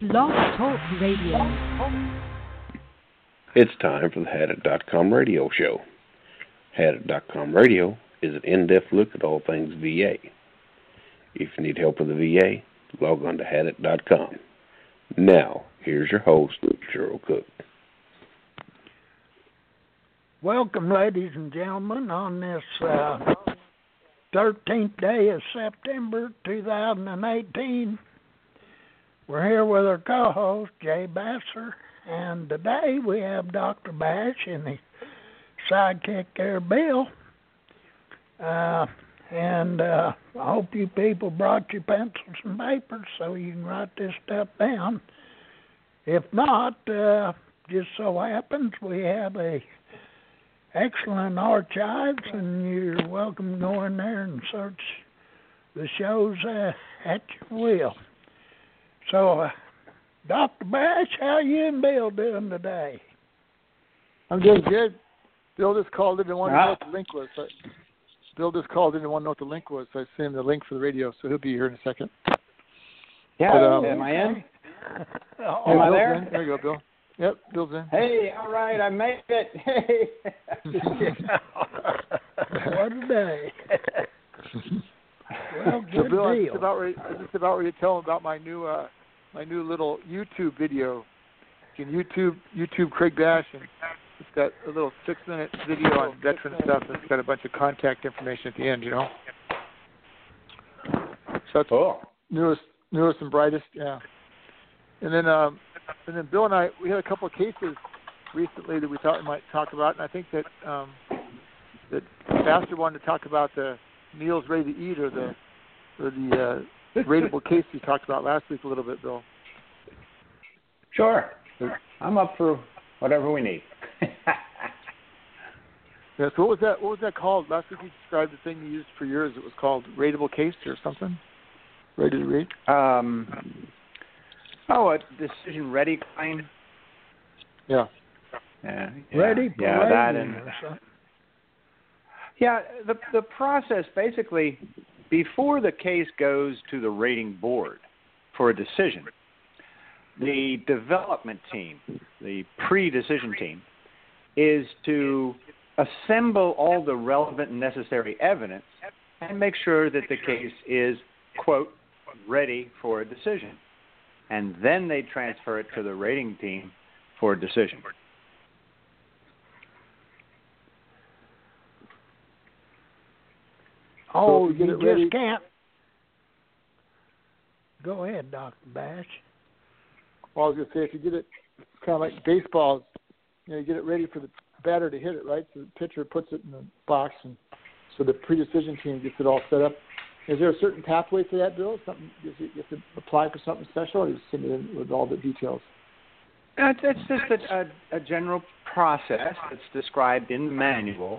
Blog Talk Radio. It's time for the Hadit.com radio show. Hadit.com radio is an in-depth look at all things VA. If you need help with the VA, log on to Hadit.com. Now, here's your host, Cheryl Cook. Welcome, ladies and gentlemen, on this uh, 13th day of September 2018. We're here with our co host, Jay Basser, and today we have Dr. Bash and the sidekick there, Bill. Uh, and uh, I hope you people brought your pencils and papers so you can write this stuff down. If not, uh, just so happens we have a excellent archives, and you're welcome to go in there and search the shows uh, at your will. So, uh, Dr. Bash, how you and Bill doing today? I'm doing good. Bill just called in and wanted to know Ah. what the link was. So Bill just called in and wanted to know what the link was, so I sent him the link for the radio, so he'll be here in a second. Yeah, But, um, am I in? Oh, Am I Bill's there? In. There you go, Bill. Yep, Bill's in. Hey, all right, I made it. Hey. what a day. well, So good Bill, I'm deal. just about ready. I'm just about ready to tell him about my new, uh, my new little YouTube video. You can YouTube YouTube Craig Bash, and it's got a little six-minute video on veteran stuff. and It's got a bunch of contact information at the end. You know. So that's Cool. newest newest and brightest, yeah. And then um and then Bill and I we had a couple of cases recently that we thought we might talk about and I think that um that Pastor wanted to talk about the meals ready to eat or the or the uh rateable case we talked about last week a little bit, Bill. Sure. I'm up for whatever we need. Yeah, so what was that what was that called? Last week you described the thing you used for yours, it was called rateable case or something? Ready to read? um, oh, a decision ready claim. Yeah. Yeah, yeah, Ready for yeah, that and yeah. The the process basically before the case goes to the rating board for a decision, the development team, the pre-decision team, is to assemble all the relevant and necessary evidence and make sure that the case is quote ready for a decision, and then they transfer it to the rating team for a decision. Oh, if you get you it just ready- can't. Go ahead, Dr. Bash. Well, I was gonna say if you get it kind of like baseball, you know, you get it ready for the batter to hit it, right? So the pitcher puts it in the box, and so the pre-decision team gets it all set up. Is there a certain pathway for that, Bill? Something does it, you have to apply for something special, or you send it in with all the details? It's, it's just a, a, a general process that's described in the manual,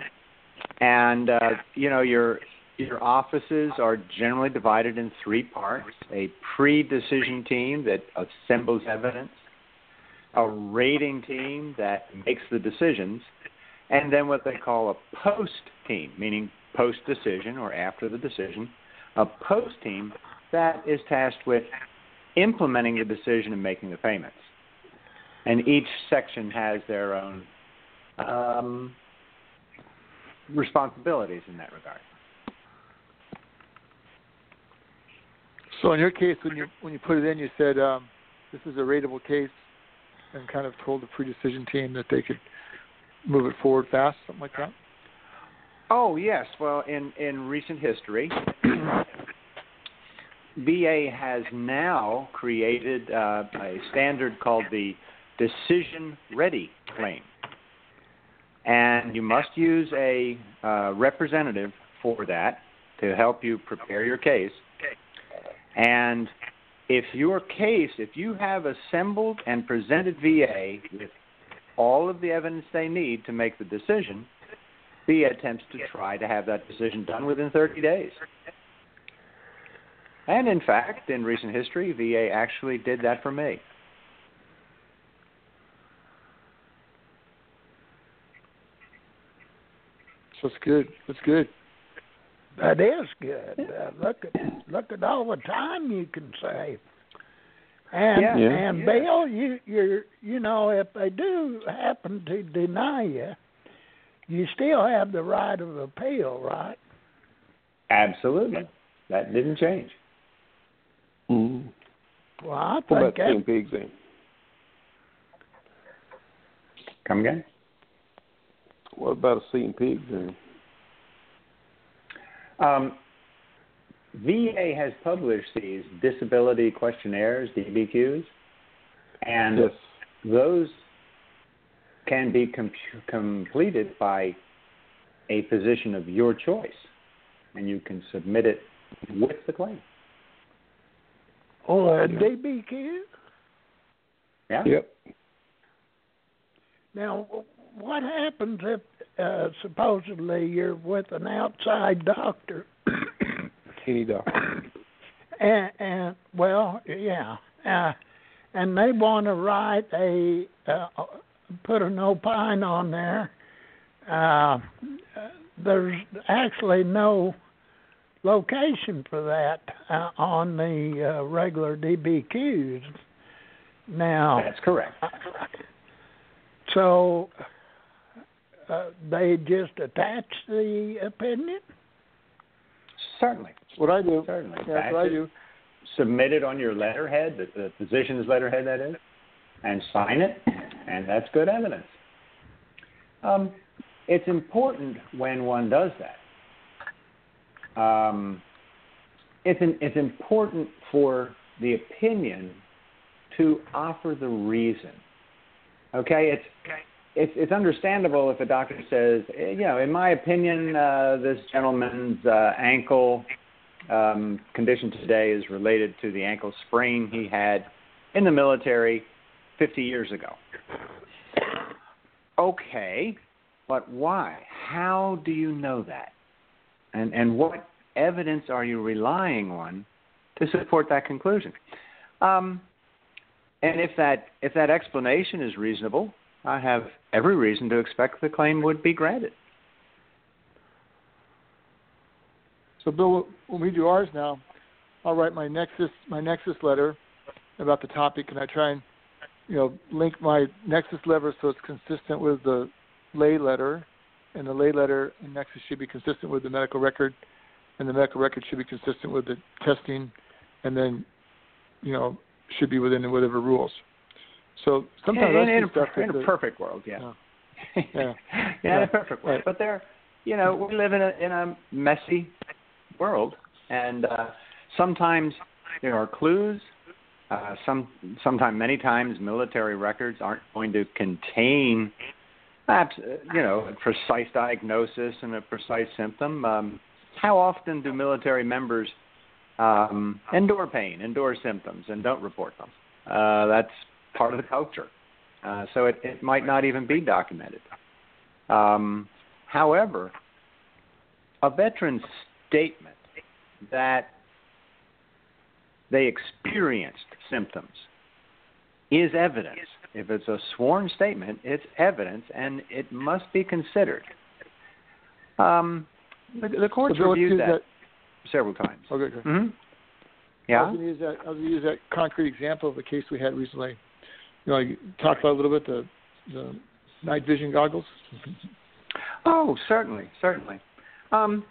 and uh, you know your your offices are generally divided in three parts: a pre-decision team that assembles evidence, a rating team that makes the decisions, and then what they call a post team, meaning post decision or after the decision, a post team that is tasked with implementing the decision and making the payments and each section has their own um, responsibilities in that regard. So in your case, when you when you put it in, you said um, this is a rateable case, and kind of told the pre-decision team that they could move it forward fast, something like that. Oh yes, well in in recent history, VA has now created uh, a standard called the decision ready claim, and you must use a uh, representative for that to help you prepare your case. And if your case, if you have assembled and presented VA with all of the evidence they need to make the decision, VA attempts to try to have that decision done within 30 days. And in fact, in recent history, VA actually did that for me. It's good. It's good. That is good. Uh, look at look at all the time you can save. And Yeah. Yeah. and Yeah. Bill, you you you know if they do happen to deny you, you still have the right of appeal, right? Absolutely. That didn't change. Mm. Well, I think What about that, seeing pigs then? Come again? What about a seeing pigs then? Um, VA has published these disability questionnaires, DBQs, and Yes. those can be com- completed by a physician of your choice, and you can submit it with the claim. oh, a DBQ. Yeah. Yep. Now, what happens if uh, supposedly you're with an outside doctor, Any doctor. and, and well, yeah, uh, and they want to write a uh, put an opine on there. Uh, there's actually no location for that uh, on the uh, regular DBQs. Now, That's correct. so uh, they just attach the opinion. Certainly. What I do, Certainly. yeah, that's what I That's it. do. Submit it on your letterhead, the, the physician's letterhead, that is, and sign it, and that's good evidence. Um, it's important when one does that. Um, it's, an, it's important for the opinion to offer the reason. Okay, it's it's it's understandable if a doctor says, eh, you know, in my opinion, uh, this gentleman's uh, ankle um, condition today is related to the ankle sprain he had in the military 50 years ago. Okay, but why? How do you know that? And and what evidence are you relying on to support that conclusion? Um, and if that if that explanation is reasonable, I have every reason to expect the claim would be granted. So, Bill, when we do ours now, I'll write my nexus my nexus letter about the topic, and I try and you know link my nexus letter so it's consistent with the lay letter, and the lay letter and nexus should be consistent with the medical record, and the medical record should be consistent with the testing, and then you know should be within whatever rules. So sometimes in, in, a, in a perfect world, yeah. Yeah. yeah, Yeah. in a perfect world. Right. But there, you know, we live in a in a messy world, and uh, sometimes there are clues. Uh, some, sometimes, many times, military records aren't going to contain, perhaps, uh, you know, a precise diagnosis and a precise symptom. Um, how often do military members um, endure pain, endure symptoms, and don't report them? Uh, that's part of the culture. Uh, so it, it might not even be documented. Um, however, a veteran's statement that they experienced symptoms is evidence. If it's a sworn statement, it's evidence, and it must be considered. Um, the, the courts So reviewed use that, several times. Okay, good. hmm I Yeah. was going to use that. I was going to use that concrete example of a case we had recently. You know, I talked about a little bit the the night vision goggles. Oh, certainly, certainly. Um,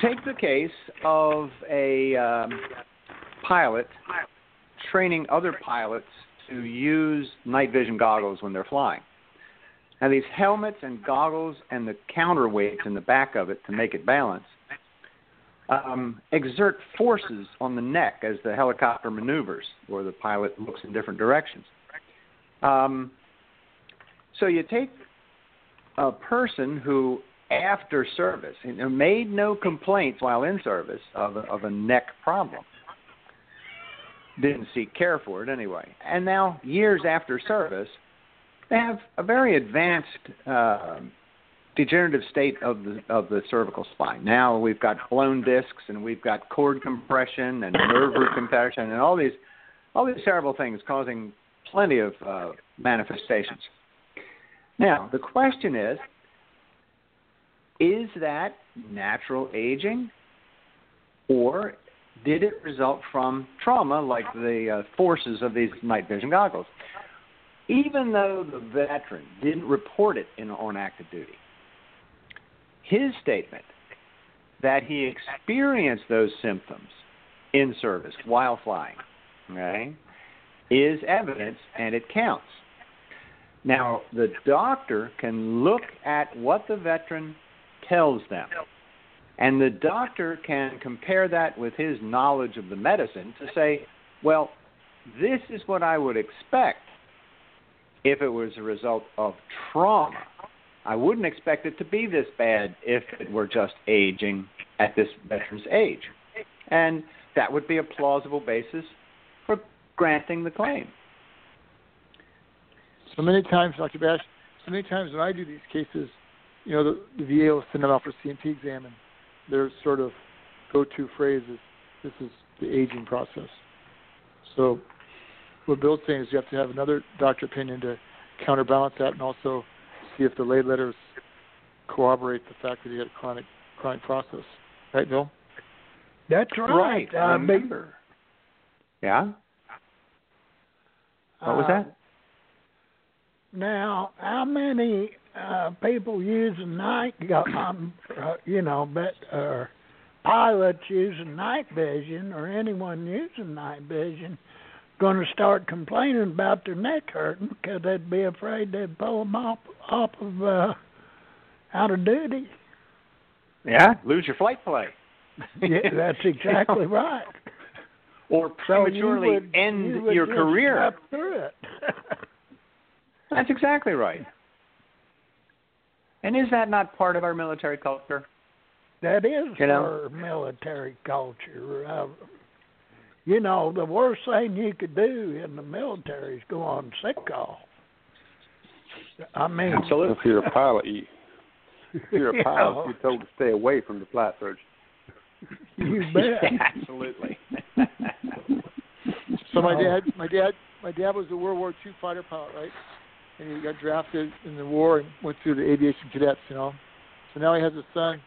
take the case of a um, pilot training other pilots to use night vision goggles when they're flying. Now, these helmets and goggles and the counterweights in the back of it to make it balance um, exert forces on the neck as the helicopter maneuvers or the pilot looks in different directions. Um, so you take a person who, after service, made no complaints while in service of a, of a neck problem. Didn't seek care for it anyway. And now, years after service, they have a very advanced uh, degenerative state of the of the cervical spine. Now we've got blown discs and we've got cord compression and nerve root compression and all these all these terrible things causing plenty of uh, manifestations. Now the question is, is that natural aging, or did it result from trauma like the uh, forces of these night vision goggles? Even though the veteran didn't report it in, on active duty, his statement that he experienced those symptoms in service while flying, is evidence and it counts. Now, the doctor can look at what the veteran tells them, and the doctor can compare that with his knowledge of the medicine to say, well, this is what I would expect if it was a result of trauma. I wouldn't expect it to be this bad if it were just aging at this veteran's age. And that would be a plausible basis for granting the claim. So many times, Dr. Bash, so many times when I do these cases, you know, the, the VA will send them out for C&P exam, and their sort of go-to phrase is, "This is the aging process." So, what Bill's saying is you have to have another doctor opinion to counterbalance that, and also see if the lay letters corroborate the fact that he had a chronic chronic process. Right, Bill? That's right. Right. Uh, remember. Yeah. What was uh, that? Now, how many uh, people using night, um, uh, you know, but uh, pilots using night vision or anyone using night vision going to start complaining about their neck hurting because they'd be afraid they'd pull them off off of uh, out of duty? Yeah, lose your flight play. Yeah, that's exactly right. or So you prematurely would- end you would your just career. through it. That's exactly right. And is that not part of our military culture? That is You know? for military culture. Uh, you know, the worst thing you could do in the military is go on sick call. I mean, Absolutely. If you're a pilot, you, if you're a Yeah. pilot, you're told to stay away from the flight surgeon. you bet. Absolutely. So my dad, my dad, my dad was a World War II fighter pilot, right? And he got drafted in the war and went through the aviation cadets, you know. So now he has a son,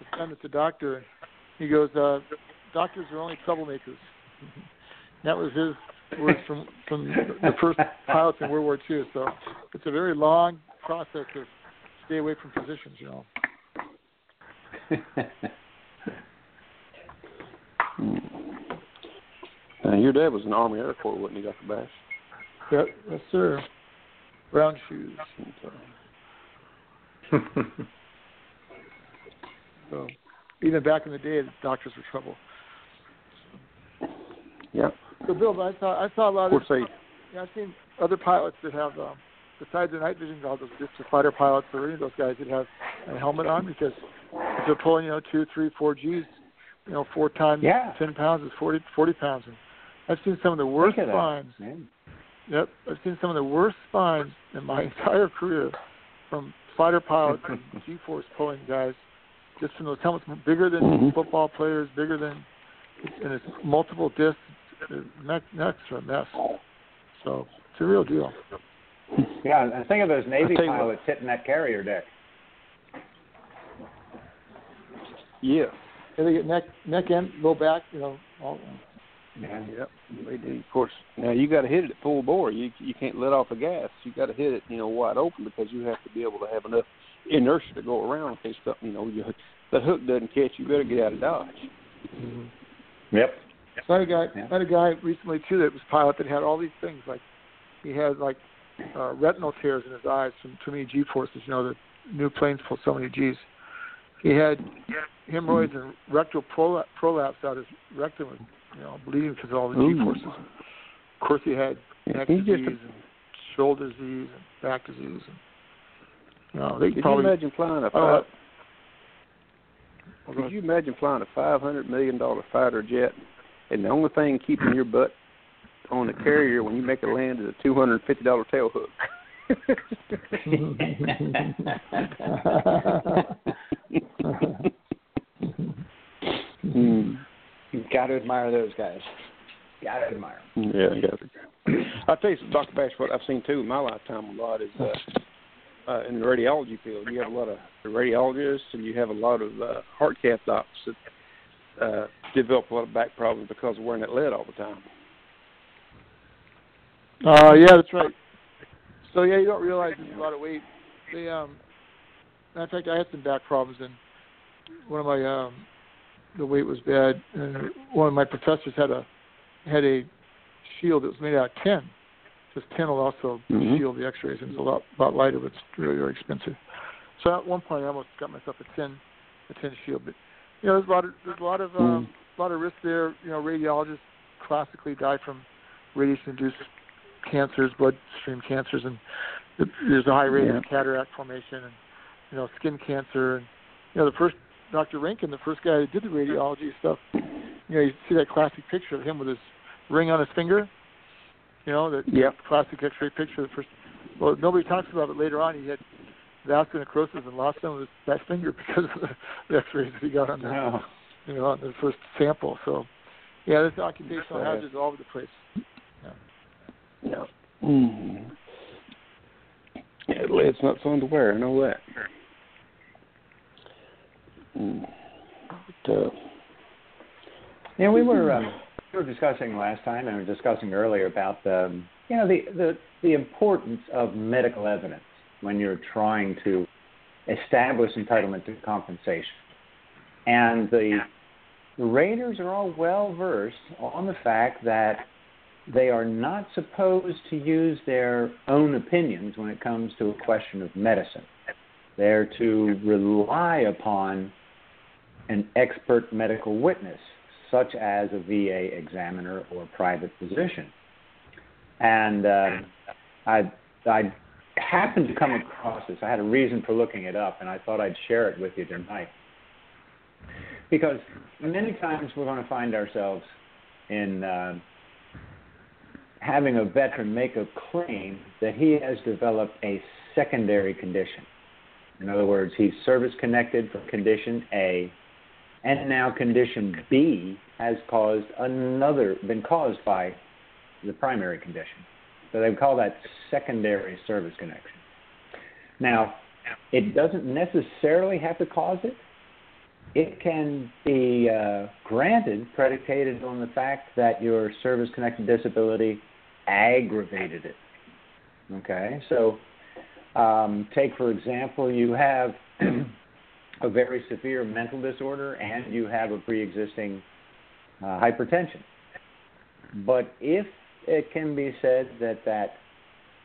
a son that's a doctor. He goes, uh, "Doctors are only troublemakers." That was his words from from the first pilots in World War II. So it's a very long process to stay away from physicians, you know. Now, your dad was in the Army Air Corps, wasn't he, Dr. Bash? Yep, yes, sir. Brown shoes. So even back in the day, the doctors were trouble. Yeah. So Bill, I saw I saw a lot Of of. course, Yeah, I've seen other pilots that have, um, besides the night vision goggles, just the fighter pilots or any of those guys that have a helmet on because if they're pulling, you know, two, three, four Gs, you know, four times Yeah. ten pounds is 40, 40 pounds. And I've seen some of the worst Think of that. spines. Man. Yep, I've seen some of the worst spines in my entire career from fighter pilots and G-force pulling guys, just from those helmets, bigger than Mhm. football players, bigger than, and it's multiple discs. The neck, necks are a mess. So it's a real deal. Yeah, and think of those Navy tell what. pilots hitting that carrier deck. Yeah. And they get neck, neck and low back, you know. All, Yeah. Yep. They do. Of course. Now you got to hit it at full bore. You you can't let off the gas. You got to hit it, you know, wide open because you have to be able to have enough inertia to go around in case something, you know, you, the hook doesn't catch. You better get out of dodge. Yep. So I had a guy, Yeah. I had a guy recently too that was pilot that had all these things like he had like uh, retinal tears in his eyes from too many G forces. You know, the new planes pull so many Gs. He had hemorrhoids and rectal prola- prolapse out his rectum, and, you know, bleeding because of all the G forces. Of course, he had neck he's disease just and shoulder disease and back disease. And, you know, they Could probably. you imagine flying a don't know. five, Could you imagine flying a five hundred million dollar fighter jet, and the only thing keeping your butt on the carrier when you make a land is a two hundred and fifty dollar tail hook? Hmm. You've got to admire those guys. Got to admire 'em. Yeah, I got it. I'll tell you, Dr. Bash, what I've seen too in my lifetime a lot is uh, uh, in the radiology field. You have a lot of radiologists, and you have a lot of uh, heart cath docs that uh, develop a lot of back problems because of wearing that lead all the time. Uh, yeah, that's right. So yeah, you don't realize there's a lot of weight. They um, in fact, I had some back problems, and one of my um, the weight was bad, and one of my professors had a had a shield that was made out of tin. This tin will also mm-hmm. shield the X-rays, and it's a lot lot lighter, but it's really very expensive. So at one point, I almost got myself a tin a tin shield, but you know, there's a lot of there's a lot of um, mm. a lot of risk there. You know, radiologists classically die from radiation-induced cancers, bloodstream cancers, and there's a high rate yeah. of cataract formation and you know skin cancer. And you know the first Dr. Roentgen, the first guy who did the radiology stuff. You know, you see that classic picture of him with his ring on his finger. You know, that yep. classic X-ray picture. The first. Well, nobody talks about it later on. He had vascular necrosis and lost some of his that finger because of the, the X-rays that he got on the, oh. you know, on the first sample. So, yeah, there's occupational hazards all over the place. Yeah. Mm. Yeah, it's not fun to wear. I know that. Mm. But, uh, yeah, we were um, we were discussing last time, and we were discussing earlier about the you know the the the importance of medical evidence when you're trying to establish entitlement to compensation, and the raters are all well versed on the fact that they are not supposed to use their own opinions when it comes to a question of medicine. They're to rely upon an expert medical witness, such as a VA examiner or private physician. And uh, I, I happened to come across this. I had a reason for looking it up, and I thought I'd share it with you tonight. Because many times we're going to find ourselves in uh, having a veteran make a claim that he has developed a secondary condition. In other words, he's service connected for condition A, and now condition B has caused another, been caused by the primary condition. So they call that secondary service connection. Now, it doesn't necessarily have to cause it. It can be uh, granted predicated on the fact that your service connected disability aggravated it. Okay, so um, take for example, you have a very severe mental disorder and you have a pre existing uh, hypertension. But if it can be said that that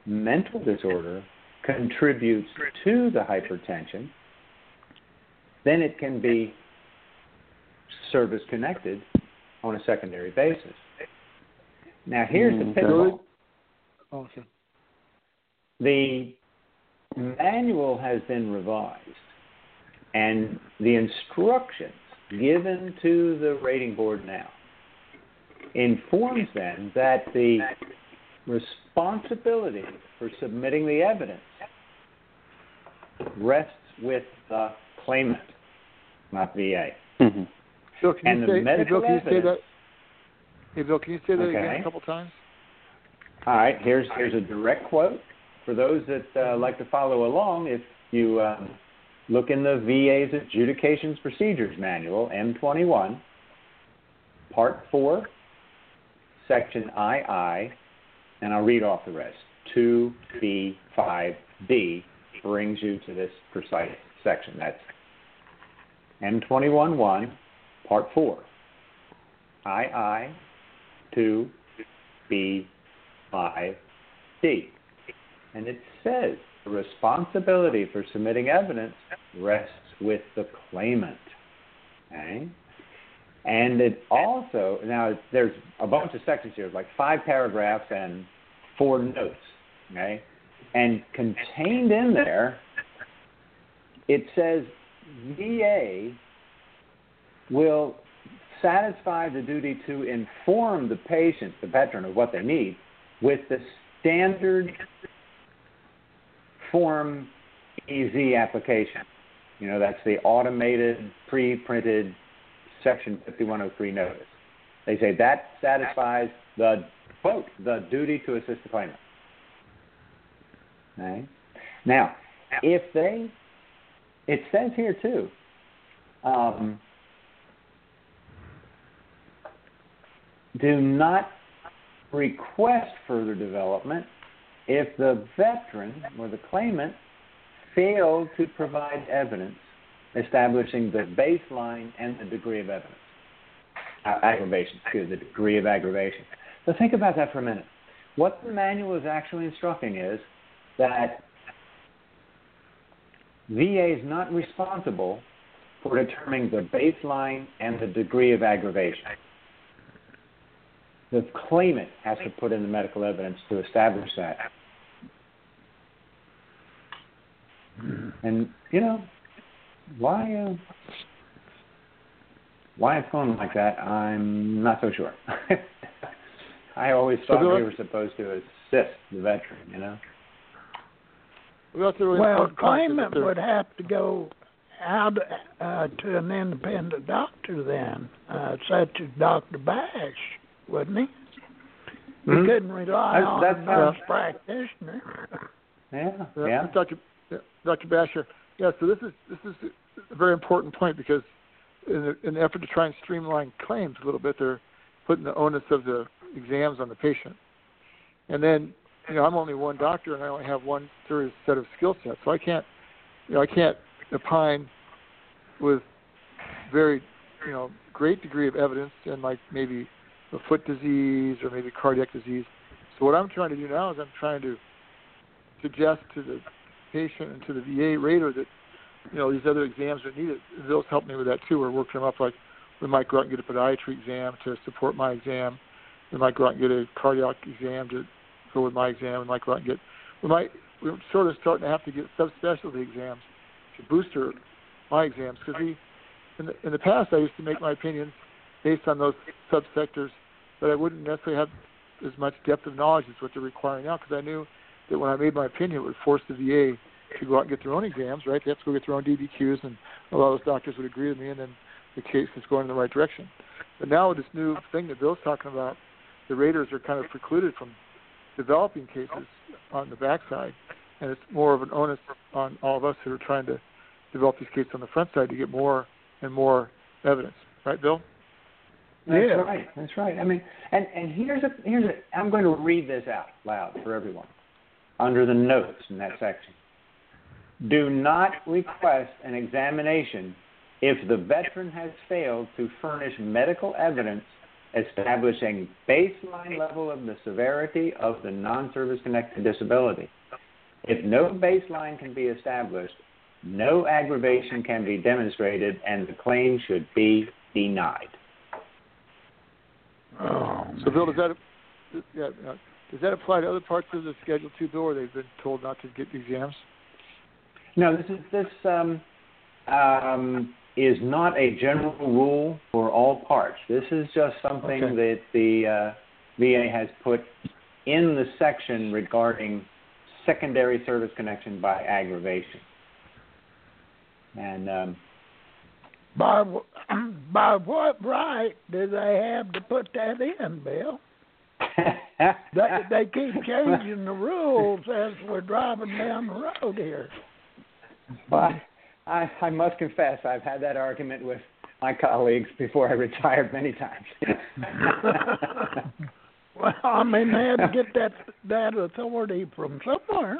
mental disorder contributes to the hypertension, then it can be service connected on a secondary basis. Now, here's the mm, pitfall. Awesome. The manual has been revised, and the instructions given to the rating board now informs them that the responsibility for submitting the evidence rests with the claimant, not VA. Mm-hmm. So can and you the say, medical Bill, can evidence, you say that? Hey, Bill, can you say that okay. again a couple times? All right, here's here's a direct quote for those that uh, like to follow along. If you um, look in the VA's Adjudications Procedures Manual, M21, Part 4, Section II, and I'll read off the rest. 2B, 5B brings you to this precise section. That's M21.1, Part 4. II, 2, B, 5, D. And it says the responsibility for submitting evidence rests with the claimant. Okay? And it also, now there's a bunch of sections here, like five paragraphs and four notes. Okay? And contained in there, it says VA will satisfy the duty to inform the patient, the veteran, of what they need with the standard form EZ application. You know, that's the automated, pre printed Section 5103 notice. They say that satisfies the, quote, the duty to assist the claimant. Okay? Now, if they, it says here too, um, do not request further development if the veteran or the claimant failed to provide evidence establishing the baseline and the degree of evidence. Uh, aggravation, excuse the degree of aggravation. So think about that for a minute. What the manual is actually instructing is that VA is not responsible for determining the baseline and the degree of aggravation. The claimant has to put in the medical evidence to establish that. And you know, why uh, why it's going like that, I'm not so sure. I always thought we were supposed to assist the veteran, you know. Really well, claimant would have to go out uh, to an independent doctor then, uh, such as Dr. Bash, wouldn't he? He mm-hmm. couldn't rely that's, on that's a nurse practitioner. Yeah, yeah. yeah. Dr. Dr. Basher. Yeah, so this is this is a very important point because in, in the effort to try and streamline claims a little bit, they're putting the onus of the exams on the patient. And then, you know, I'm only one doctor and I only have one serious set of skill sets, so I can't, you know, I can't opine with very, you know, great degree of evidence and like maybe a foot disease or maybe cardiac disease. So what I'm trying to do now is I'm trying to suggest to the patient and to the VA rater that you know these other exams are needed. They'll help me with that too. We're working them up like we might go out and get a podiatry exam to support my exam. We might go out and get a cardiac exam to go with my exam. We might go out and get we might we're sort of starting to have to get subspecialty exams to booster my exams because we in the in the past I used to make my opinions based on those subsectors, but I wouldn't necessarily have as much depth of knowledge as what they're requiring now because I knew that when I made my opinion, it would force the VA to go out and get their own exams, right? They have to go get their own DBQs, and a lot of those doctors would agree with me, and then the case is going in the right direction. But now with this new thing that Bill's talking about, the raters are kind of precluded from developing cases on the backside, and it's more of an onus on all of us who are trying to develop these cases on the front side to get more and more evidence, right, Bill? That's yeah. right. That's right. I mean, and and here's a here's a. I'm going to read this out loud for everyone under the notes in that section. Do not request an examination if the veteran has failed to furnish medical evidence establishing baseline level of the severity of the non-service connected disability. If no baseline can be established, no aggravation can be demonstrated and the claim should be denied. Oh, so Bill, does that yeah, does that apply to other parts of the Schedule Two bill where they've been told not to get exams? No, this is this um, um, is not a general rule for all parts. This is just something okay. that the uh, VA has put in the section regarding secondary service connection by aggravation. And um, by by what right do they have to put that in, Bill? They, they keep changing the rules as we're driving down the road here. Well, I, I must confess, I've had that argument with my colleagues before I retired many times. well, I mean, they had to get that that authority from somewhere.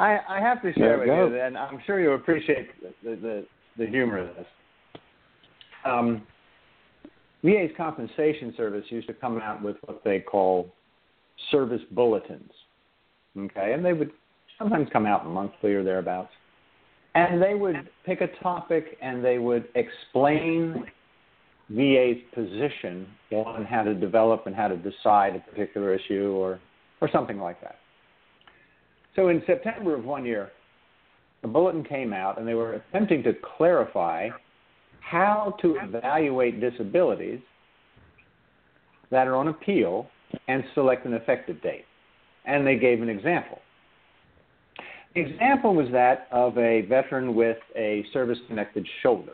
I, I have to share with go. you, and I'm sure you appreciate the, the, the humor of this. Um, VA's compensation service used to come out with what they call service bulletins. Okay, and they would sometimes come out monthly or thereabouts. And they would pick a topic and they would explain VA's position on how to develop and how to decide a particular issue or, or something like that. So in September of one year, a bulletin came out and they were attempting to clarify how to evaluate disabilities that are on appeal and select an effective date. And they gave an example. The example was that of a veteran with a service connected shoulder.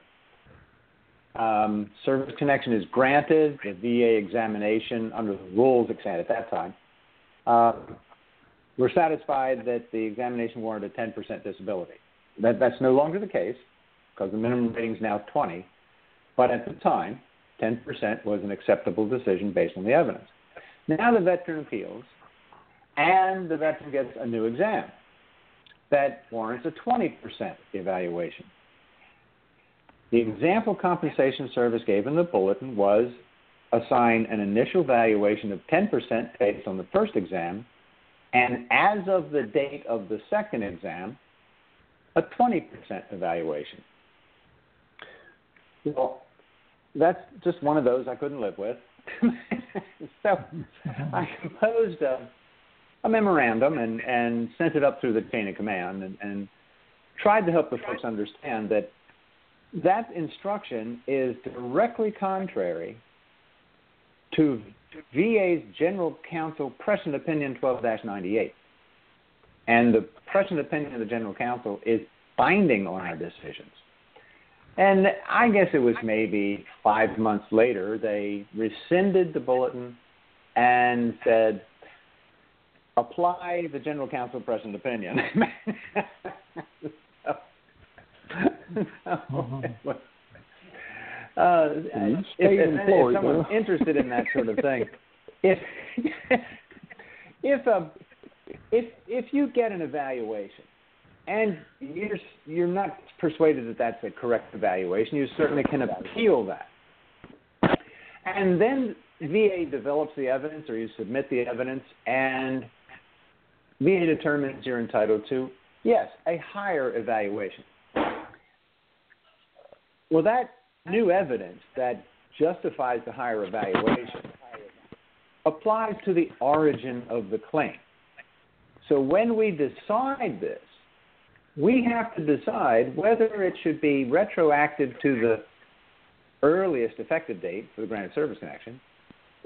Um, service connection is granted, the VA examination under the rules at that time. Uh, we're satisfied that the examination warranted a 10% disability. That, that's no longer the case because the minimum rating is now 20. But at the time, 10% was an acceptable decision based on the evidence. Now the veteran appeals, and the veteran gets a new exam that warrants a 20% evaluation. The example compensation service gave in the bulletin was assign an initial valuation of 10% based on the first exam, and as of the date of the second exam, a 20% evaluation. Well, that's just one of those I couldn't live with. so I composed a, a memorandum and, and sent it up through the chain of command and, and tried to help the folks understand that that instruction is directly contrary to VA's General Counsel Precedent Opinion 12 98. And the precedent opinion of the General Counsel is binding on our decisions. And I guess it was maybe five months later, they rescinded the bulletin and said, apply the General Counsel precedent opinion. so, so, uh, if, if, if someone's interested in that sort of thing, if if um, if if you get an evaluation and you're you're not persuaded that that's a correct evaluation, you certainly can appeal that. And then VA develops the evidence, or you submit the evidence, and VA determines you're entitled to yes a higher evaluation. Well, that new evidence that justifies the higher evaluation applies to the origin of the claim. So when we decide this, we have to decide whether it should be retroactive to the earliest effective date for the granted service connection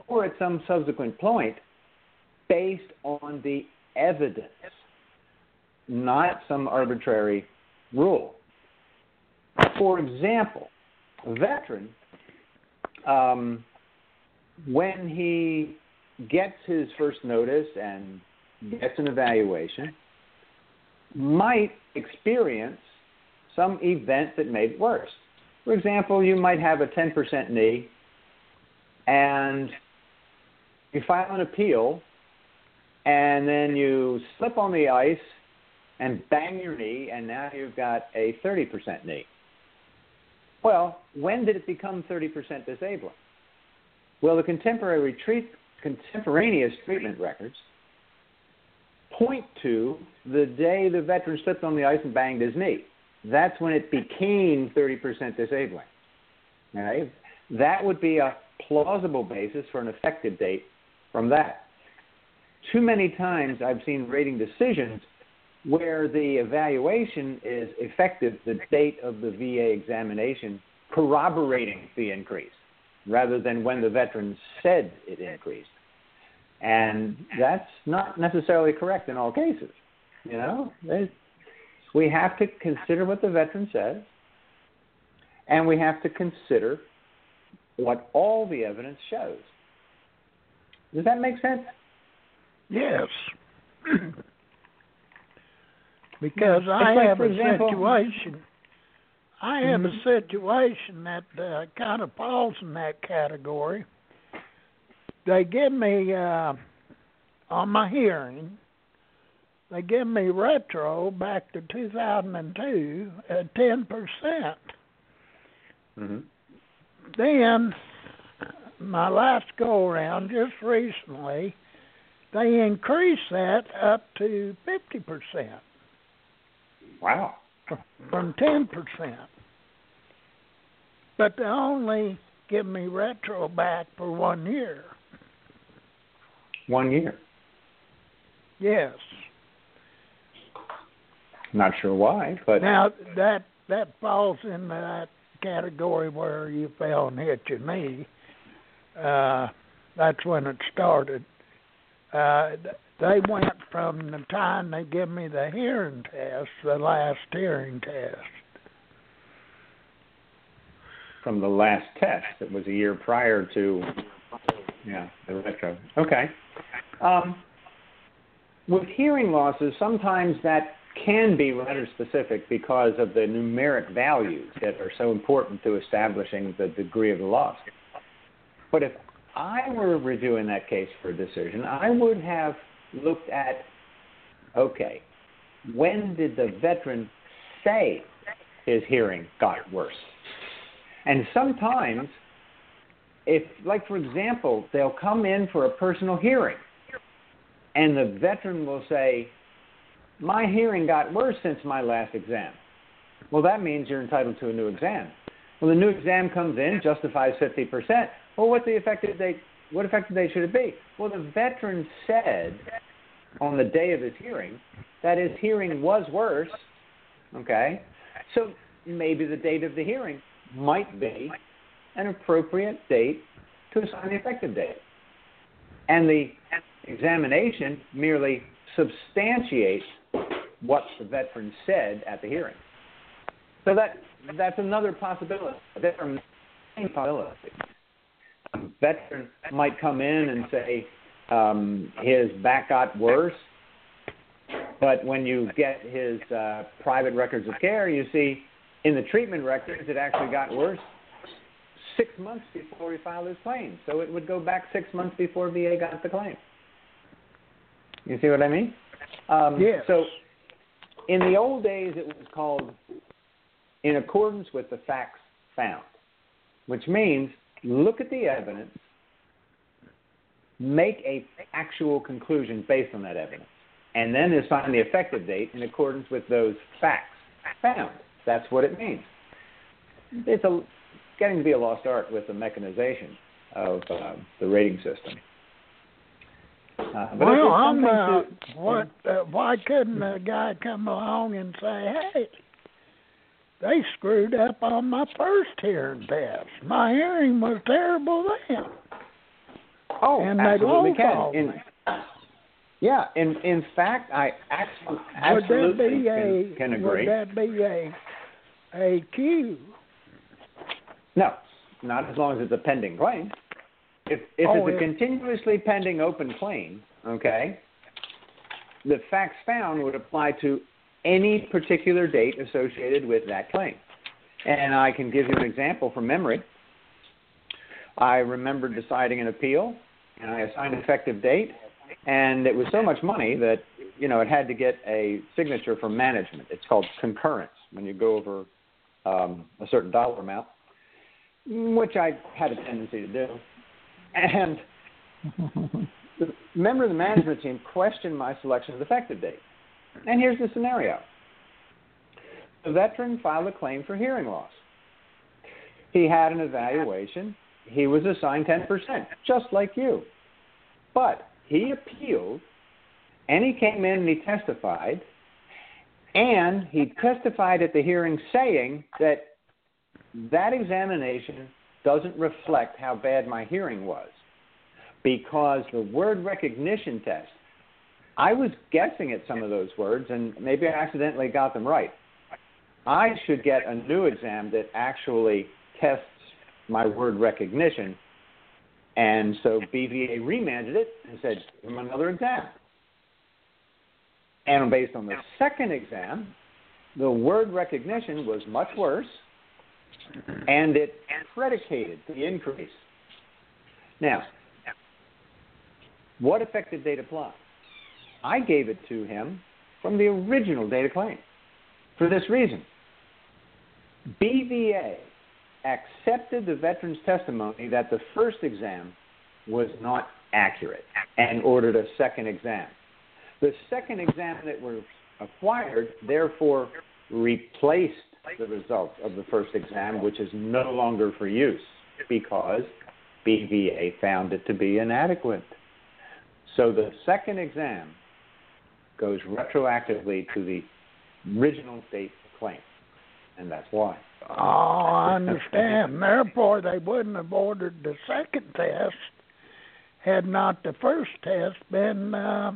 or at some subsequent point based on the evidence, not some arbitrary rule. For example, a veteran, um, when he gets his first notice and gets an evaluation, might experience some event that made it worse. For example, you might have a 10% knee and you file an appeal and then you slip on the ice and bang your knee and now you've got a 30% knee. Well, when did it become 30% disabling? Well, the contemporary treat, contemporaneous treatment records point to the day the veteran slipped on the ice and banged his knee. That's when it became 30% disabling. That would be a plausible basis for an effective date from that. Too many times I've seen rating decisions where the evaluation is effective the date of the VA examination corroborating the increase rather than when the veteran said it increased. And that's not necessarily correct in all cases. You know, we have to consider what the veteran says, and we have to consider what all the evidence shows. Does that make sense? Yes. because I like, have a example, situation. I have Mhm. a situation that uh, kind of falls in that category. They give me uh, on my hearing. They give me retro back to 2002 at 10 percent. Mm-hmm. Then my last go around just recently, they increased that up to 50 percent. Wow. from ten percent. But they only give me retro back for one year. One year. Yes. Not sure why, but Now that that falls in that category where you fell and hit your knee. Uh, that's when it started. Uh, they went from the time they give me the hearing test, the last hearing test. from the last test, it was a year prior to yeah the retro. Okay. Um, with hearing losses, sometimes that can be rather specific because of the numeric values that are so important to establishing the degree of the loss. But if I were reviewing that case for a decision, I would have looked at okay, when did the veteran say his hearing got worse? And sometimes, if, like for example, they'll come in for a personal hearing, and the veteran will say, My hearing got worse since my last exam. Well, that means you're entitled to a new exam. Well, the new exam comes in, justifies 50%. Well, what's the effective date? What effective date should it be? Well, the veteran said on the day of his hearing that his hearing was worse. Okay, so maybe the date of the hearing might be an appropriate date to assign the effective date, and the examination merely substantiates what the veteran said at the hearing. So that that's another possibility. There are many possibilities. A veteran might come in and say um, his back got worse, but when you get his uh, private records of care, you see in the treatment records it actually got worse six months before he filed his claim. So it would go back six months before VA got the claim. You see what I mean? Um, yes. So in the old days, it was called in accordance with the facts found, which means look at the evidence, make a actual conclusion based on that evidence, and then assign the effective date in accordance with those facts found. That's what it means. It's a, getting to be a lost art with the mechanization of uh, the rating system. Uh, but well, I'm uh, to- what? Uh, why couldn't a guy come along and say, "Hey, they screwed up on my first hearing test. My hearing was terrible then." Oh, and absolutely can. In, me. yeah, in in fact, I actually Would that absolutely be a can, can agree. would that be a a cue? No, not as long as it's a pending claim. If if Oh, it's a continuously pending open claim, okay, the facts found would apply to any particular date associated with that claim. And I can give you an example from memory. I remember deciding an appeal, and I assigned an effective date, and it was so much money that you know it had to get a signature from management. It's called concurrence when you go over um, a certain dollar amount, which I had a tendency to do. And the member of the management team questioned my selection of the effective date. And here's the scenario the veteran filed a claim for hearing loss. He had an evaluation. He was assigned 10%, just like you. But he appealed, and he came in and he testified, and he testified at the hearing saying that that examination doesn't reflect how bad my hearing was because the word recognition test, I was guessing at some of those words and maybe I accidentally got them right. I should get a new exam that actually tests my word recognition. And so BVA remanded it and said, give him another exam. And based on the second exam, the word recognition was much worse and it predicated the increase. Now, what effective date applies? I gave it to him from the original data claim for this reason. BVA accepted the veteran's testimony that the first exam was not accurate and ordered a second exam. The second exam that was acquired, therefore, replaced the results of the first exam, which is no longer for use because BVA found it to be inadequate. So the second exam goes retroactively to the original date of claim, and that's why. Oh, I understand. Therefore, they wouldn't have ordered the second test had not the first test been uh,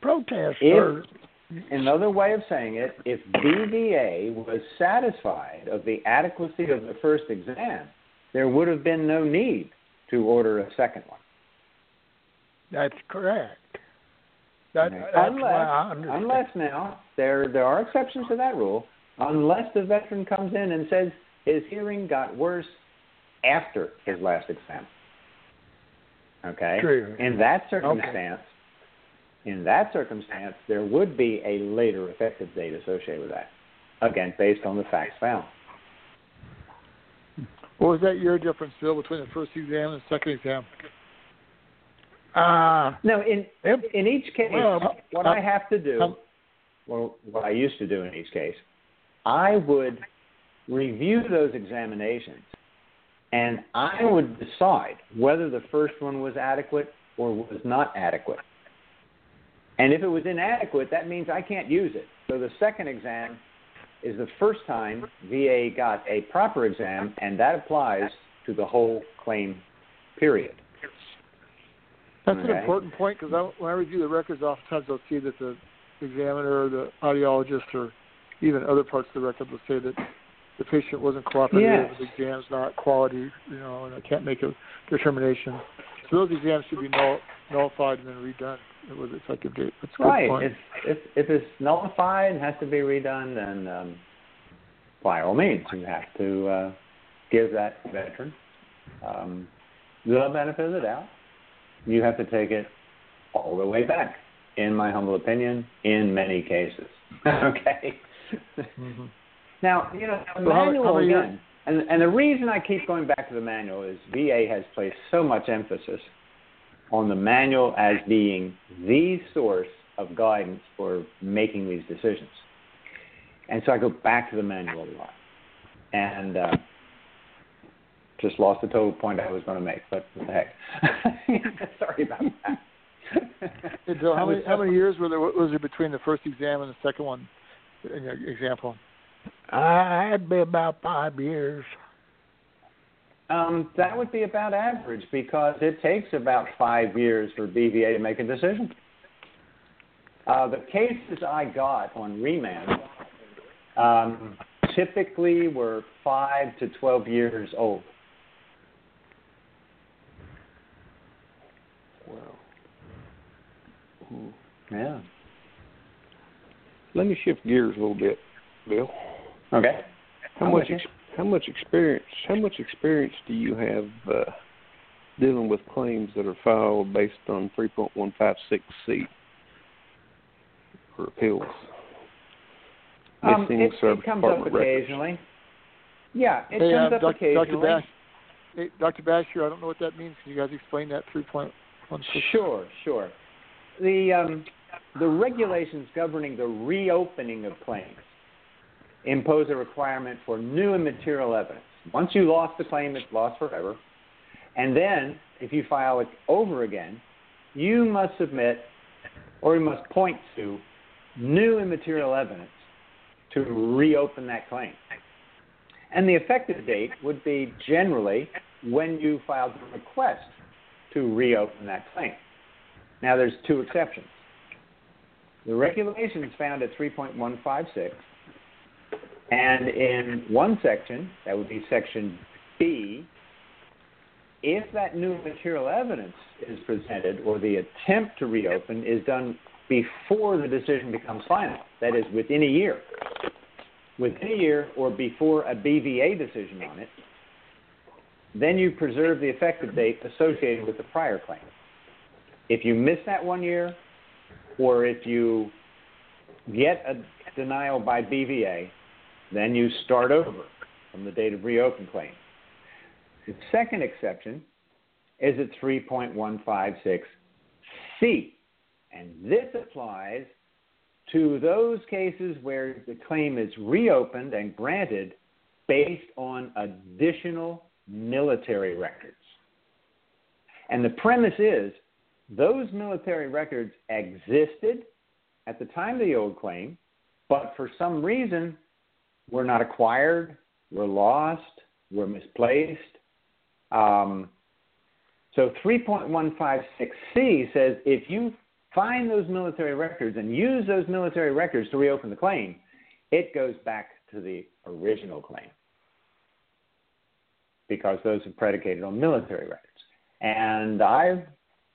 protested. If- Another way of saying it, if BVA was satisfied of the adequacy of the first exam, there would have been no need to order a second one. that's correct. That, Okay. that's why I unless, unless now there there are exceptions to that rule. Unless the veteran comes in and says his hearing got worse after his last exam. Okay? True. In that circumstance, in that circumstance, there would be a later effective date associated with that. Again, based on the facts found. What was that year difference, Bill, between the first exam and the second exam? Uh, No, in Yep. in each case, Well, what uh, I have to do, um, well, what I used to do in each case, I would review those examinations, and I would decide whether the first one was adequate or was not adequate. And if it was inadequate, that means I can't use it. So the second exam is the first time VA got a proper exam, and that applies to the whole claim period. That's an important point because I, when I review the records, oftentimes I'll see that the examiner or the audiologist or even other parts of the record will say that the patient wasn't cooperative, Yes. the exam's not quality, you know, and I can't make a determination. So those exams should be null, nullified and then redone with effective date. That's Right. If if if it's nullified and has to be redone, then um, by all means you have to uh, give that veteran um, the benefit of the doubt. You have to take it all the way back, in my humble opinion, in many cases. okay. hmm Now, you know, the manual again, and and the reason I keep going back to the manual is VA has placed so much emphasis on the manual as being the source of guidance for making these decisions. And so I go back to the manual a lot. And uh, just lost the total point I was going to make, but what the heck. Sorry about that. Hey, Bill, how many how many years were there was there between the first exam and the second one? In your example. I had to be about five years. Um, that would be about average because it takes about five years for BVA to make a decision. Uh, the cases I got on remand um, typically were five to 12 years old. Wow. Yeah. Let me shift gears a little bit, Bill. Okay. How much ex- how much experience how much experience do you have uh, dealing with claims that are filed based on 3.156C for appeals? Um, it, it comes up department records. occasionally. Yeah, it hey, comes uh, up Doc- occasionally. Dr. Bash, hey, Dr. Basher, I don't know what that means. Can you guys explain that three point one six? Sure, sure. The um, the regulations governing the reopening of claims impose a requirement for new and material evidence. Once you lost the claim, it's lost forever. And then, if you file it over again, you must submit or you must point to new and material evidence to reopen that claim. And the effective date would be generally when you filed the request to reopen that claim. Now, there's two exceptions. The regulations found at 3.156, and in one section, that would be section B, if that new material evidence is presented or the attempt to reopen is done before the decision becomes final, that is, within a year, within a year or before a BVA decision on it, then you preserve the effective date associated with the prior claim. If you miss that one year, or if you get a denial by BVA, then you start over from the date of reopen claim. The second exception is at 3.156C, and this applies to those cases where the claim is reopened and granted based on additional military records. And the premise is those military records existed at the time of the old claim, but for some reason were not acquired, we're lost, we're misplaced. Um, so 3.156C says if you find those military records and use those military records to reopen the claim, it goes back to the original claim because those are predicated on military records. And I've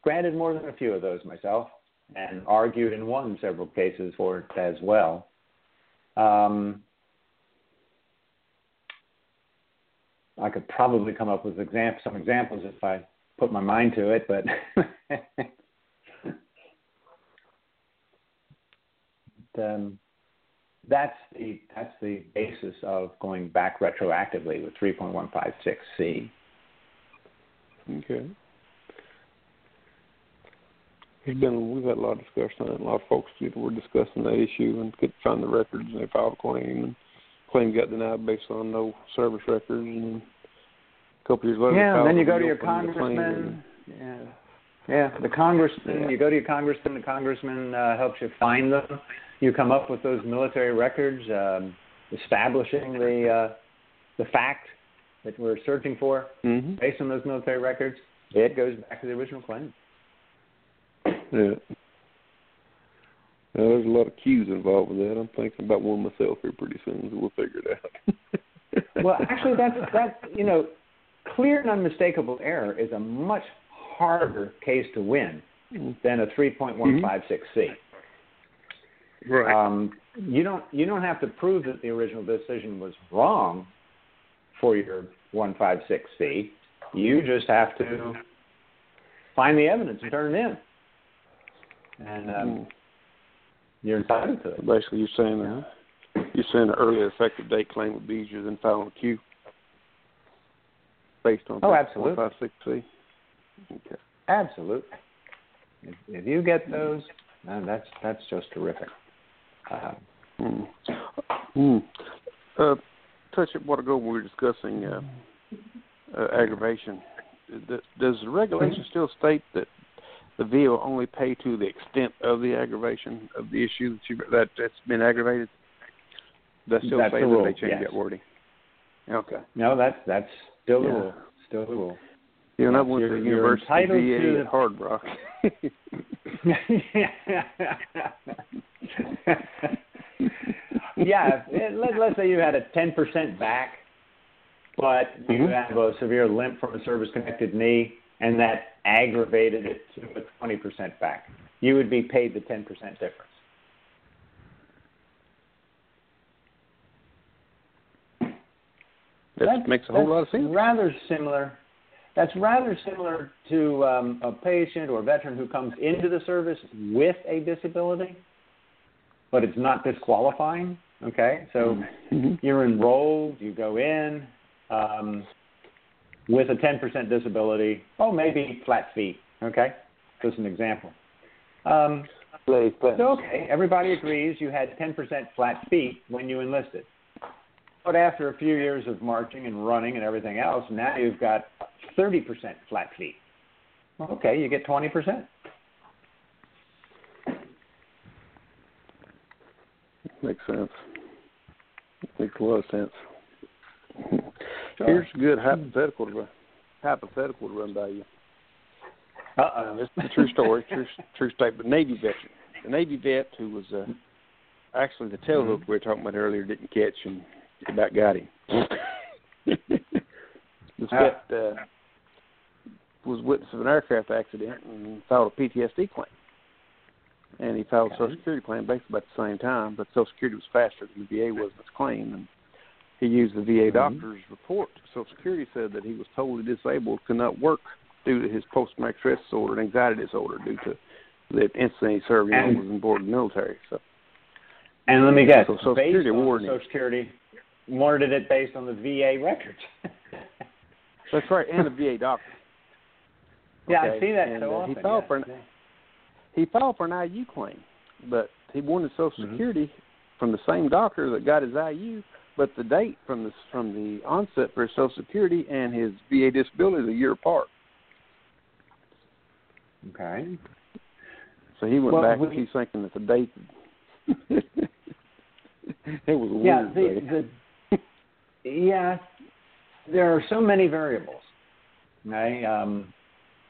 granted more than a few of those myself and argued and won several cases for it as well. Um, I could probably come up with exam- some examples if I put my mind to it, but um, that's the that's the basis of going back retroactively with 3.156C. Okay. There's been we've had a lot of discussion on it. A lot of folks were discussing that issue and could find the records and they filed a claim and claim got denied based on no service records and a couple years later. Yeah, and then you go to your reopened the claim congressman. Yeah. Yeah, the congressman. Yeah. You go to your congressman. The congressman uh, helps you find them. You come up with those military records, um, establishing the uh, the fact that we're searching for Mm-hmm. based on those military records. It goes back to the original claim. Yeah. Now, there's a lot of cues involved with that. I'm thinking about one myself here pretty soon, so we'll figure it out. Well, actually, that's that's you know, clear and unmistakable error is a much harder case to win than a 3.156C. right. Um, you don't you don't have to prove that the original decision was wrong for your 156C. You just have to find the evidence and turn it in, and um, Mm. you're entitled to it. Basically, you're saying uh, you're saying the earlier effective date claim would be easier than filing a Q based on Oh, absolutely. five six C. Okay. Absolutely. If, if you get those, man, that's that's just terrific. Uh, Hmm. Hmm. Uh, touch it what ago when we were discussing uh, uh, aggravation. Th- Does the regulation still state that the VA will only pay to the extent of the aggravation of the issue that you that that's been aggravated? Does that still That's the that rule, they change yes. that wording? Okay. no, that's that's still the Yeah. rule. Still the rule. You know, I went to the University VA at Hard Rock. yeah, if- let, let's say you had a 10% back, but you Mhm. have a severe limp from a service-connected knee, and that aggravated it to a 20% back. You would be paid the 10% difference. That That's- makes a whole lot of sense. Rather similar. That's rather similar to um, a patient or a veteran who comes into the service with a disability, but it's not disqualifying. Okay, so Mhm. you're enrolled, you go in um, with a 10% disability. Oh, maybe flat feet. Okay, just an example. Um, so okay, everybody agrees you had 10% flat feet when you enlisted. But after a few years of marching and running and everything else, now you've got 30% flat feet. Okay, you get 20%. Makes sense. Makes a lot of sense. Here's a good hypothetical to run, hypothetical to run by you. Uh-oh. This is a true story, true true statement. Navy veteran, the Navy vet who was uh, actually the tail hook we were talking about earlier didn't catch and about got him. this vet uh, was witness of an aircraft accident and filed a PTSD claim. And he filed a Social Security claim basically about the same time, but Social Security was faster than the VA was in its claim. And he used the VA doctor's report. Social Security said that he was totally disabled, could not work due to his post-traumatic stress disorder and anxiety disorder due to the incident he served in And- was on board the military. So And let me guess, So Social Security awarded. Social Security awarded it based on the VA records. that's right, and the VA doctor. yeah, I see that and, so uh, often. he filed yeah. for an- He filed for an IU claim, but he wanted Social Mhm. Security from the same doctor that got his IU, but the date from the from the onset for his Social Security and his VA disability is a year apart. Okay. So he went Well, back. we- He's thinking that the date. it was Yeah, the, the yeah, there are so many variables. Um,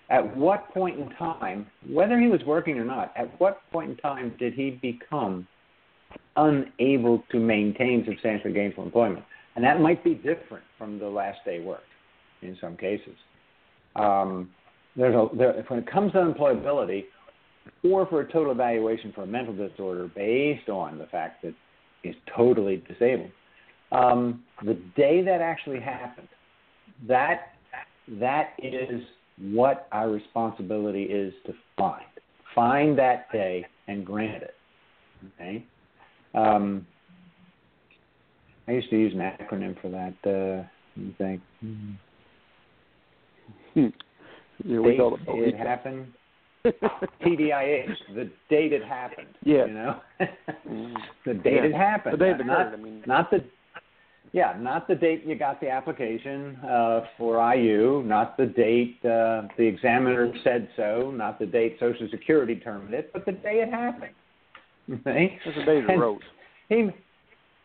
at what point in time, whether he was working or not, at what point in time did he become unable to maintain substantial gainful employment? And that might be different from the last day worked in some cases. Um, there's a there, when it comes to unemployability, or for a total evaluation for a mental disorder based on the fact that he's totally disabled. Um, the day that actually happened that that is what our responsibility is to find. Find that day and grant it. Okay. Um, I used to use an acronym for that. Uh, you think? Hmm. Yeah, we date call it it happened. TDIH, the date it happened. Yes. You know, Mhm. the date Yeah. it happened. The day it not, I mean- not the. Yeah, not the date you got the application uh, for IU, not the date uh, the examiner said so, not the date Social Security determined it, but the day it happened. That's the day it arose. He,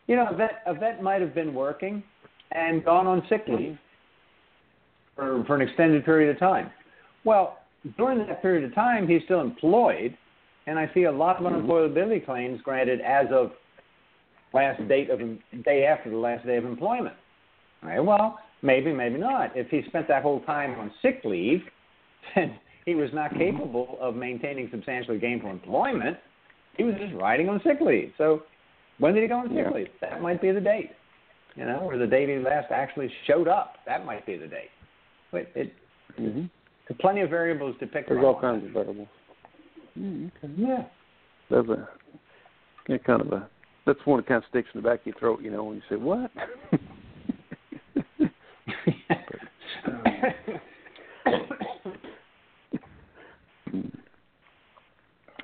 you know, a vet, a vet might have been working and gone on sick leave for, for an extended period of time. Well, during that period of time, he's still employed, and I see a lot of unemployability claims granted as of last date of day after the last day of employment. All right, well, maybe, maybe not. If he spent that whole time on sick leave, then he was not capable of maintaining substantially gainful employment. He was just riding on sick leave. So, when did he go on sick Yeah. leave? That might be the date. You know, or the date he last actually showed up. That might be the date. But it, Mm-hmm. there plenty of variables to pick There's all kinds of variables. Mm, okay. Yeah. That's a yeah, kind of a that's one that kind of sticks in the back of your throat, you know, when you say what.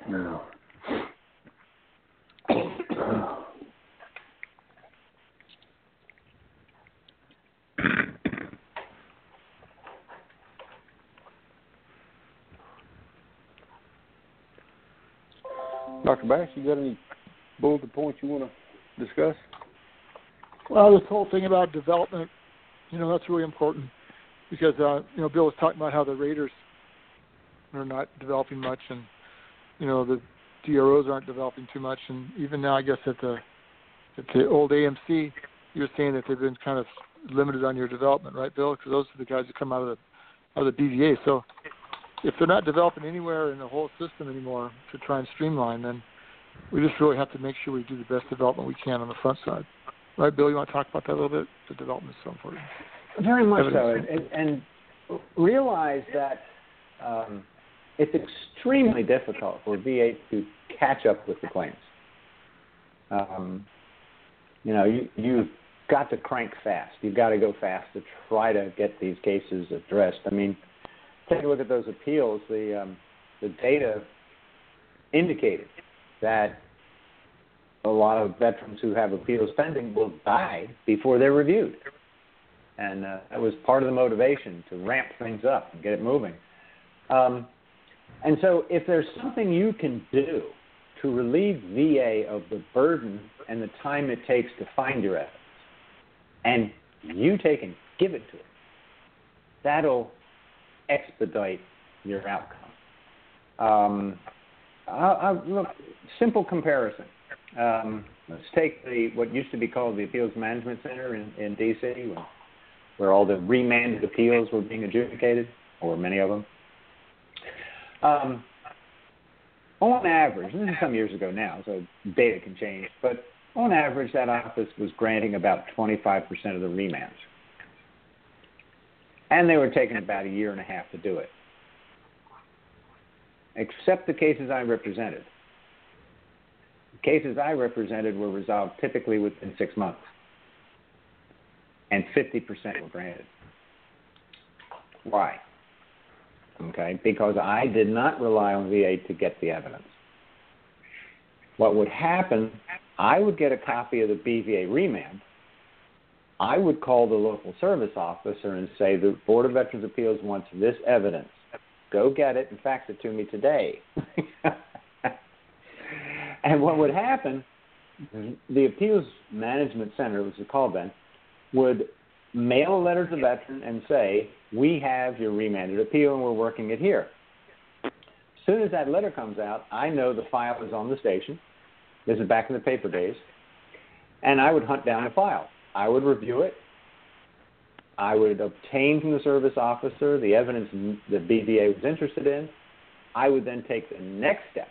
No. Dr. Bash, you got any bulleted points you want to discuss? Well, this whole thing about development, you know, that's really important because uh, you know Bill was talking about how the raters are not developing much, and you know the DROs aren't developing too much, and even now, I guess at the at the old AMC, you were saying that they've been kind of limited on your development, right, Bill? Because those are the guys that come out of the of the BVA. So if they're not developing anywhere in the whole system anymore to try and streamline, then we just really have to make sure we do the best development we can on the front side. Right, Bill? You want to talk about that a little bit? The development is so important. Very much so, and, and realize that um, it's extremely difficult for VA to catch up with the claims. Um, you know, you, you've got to crank fast. You've got to go fast to try to get these cases addressed. I mean, take a look at those appeals. The um, the data indicated that a lot of veterans who have appeals pending will die before they're reviewed and uh, that was part of the motivation to ramp things up and get it moving. Um, and so, if there's something you can do to relieve VA of the burden and the time it takes to find your evidence, and you take and give it to them, that'll expedite your outcome. Um, I'll, look, simple comparison. Um, let's take the what used to be called the Appeals Management Center in, in DC, where, where all the remanded appeals were being adjudicated, or many of them. Um, on average, this is some years ago now, so data can change, but on average, that office was granting about 25% of the remands. And they were taking about a year and a half to do it. Except the cases I represented. The cases I represented were resolved typically within six months, and 50% were granted. Why? Okay, because I did not rely on VA to get the evidence. What would happen, I would get a copy of the BVA remand. I would call the local service officer and say, the Board of Veterans Appeals wants this evidence. Go get it and fax it to me today. and what would happen, the Appeals Management Center, which is called then, would mail a letter to the veteran and say, We have your remanded appeal and we're working it here. As soon as that letter comes out, I know the file is on the station. This is back in the paper days. And I would hunt down the file. I would review it. I would obtain from the service officer the evidence the BVA was interested in. I would then take the next step,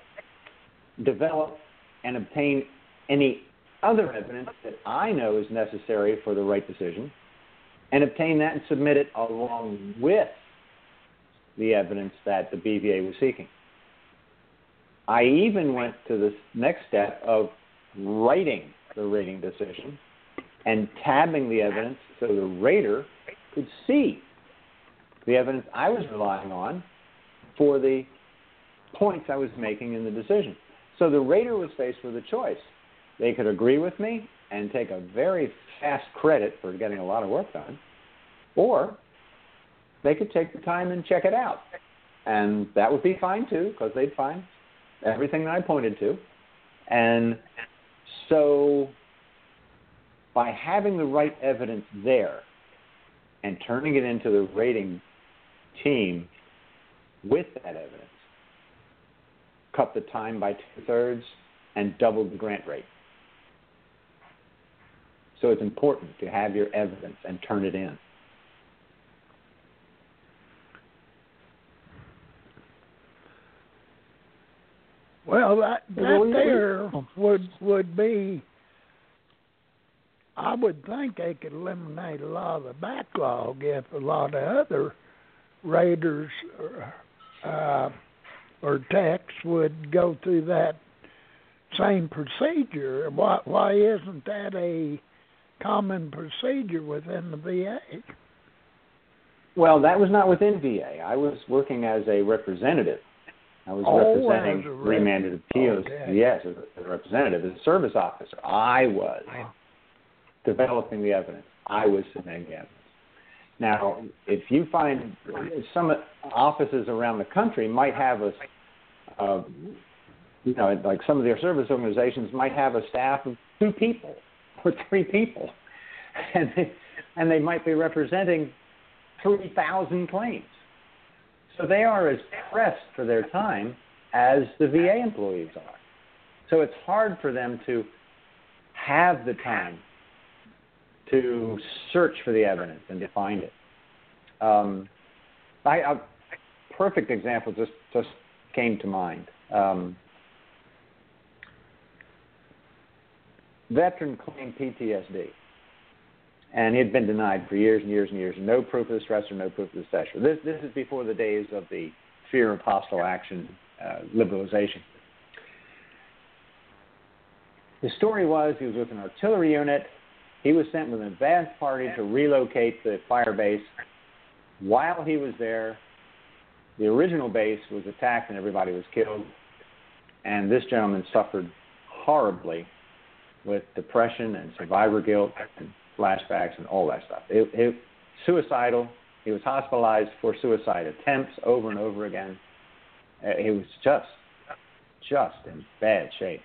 develop and obtain any other evidence that I know is necessary for the right decision. and obtain that and submit it along with the evidence that the BVA was seeking. I even went to the next step of writing the rating decision and tabbing the evidence so the rater could see the evidence I was relying on for the points I was making in the decision. So the rater was faced with a choice. They could agree with me and take a very fast credit for getting a lot of work done, or they could take the time and check it out. And that would be fine too, because they'd find everything that I pointed to. And so by having the right evidence there and turning it into the rating team with that evidence, cut the time by two thirds and doubled the grant rate. So it's important to have your evidence and turn it in. Well, that, that there would would be. I would think they could eliminate a lot of the backlog if a lot of other raters uh, or techs would go through that same procedure. Why why isn't that a common procedure within the VA? Well, that was not within VA. I was working as a representative I was oh, representing remanded appeals. Okay. Yes, as a representative, as a service officer. I was developing the evidence. I was submitting evidence. Now, if you find some offices around the country might have a, uh, you know, like some of their service organizations might have a staff of two people or three people, and they, and they might be representing three thousand claims. So they are as pressed for their time as the VA employees are. So it's hard for them to have the time to search for the evidence and to find it. Um, I, a perfect example just just came to mind. Um, veteran claimed PTSD and he had been denied for years and years and years. No proof of the stressor, no proof of the stressor. This this is before the days of the fear of hostile action uh, liberalization. The story was he was with an artillery unit. He was sent with an advance party to relocate the fire base. While he was there, the original base was attacked and everybody was killed. And this gentleman suffered horribly with depression and survivor guilt and flashbacks and all that stuff. It, it, suicidal. He was hospitalized for suicide attempts over and over again. Uh, he was just, just in bad shape.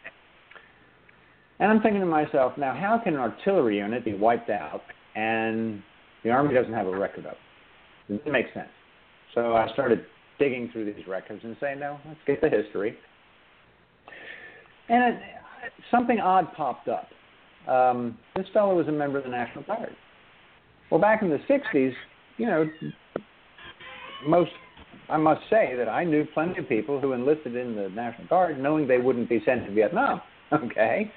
And I'm thinking to myself, now how can an artillery unit be wiped out and the Army doesn't have a record of it? Doesn't sense. So I started digging through these records and saying, no, let's get the history. And it, something odd popped up. Um, this fellow was a member of the National Guard. Well, back in the 60s, you know, most, I must say that I knew plenty of people who enlisted in the National Guard knowing they wouldn't be sent to Vietnam. Okay.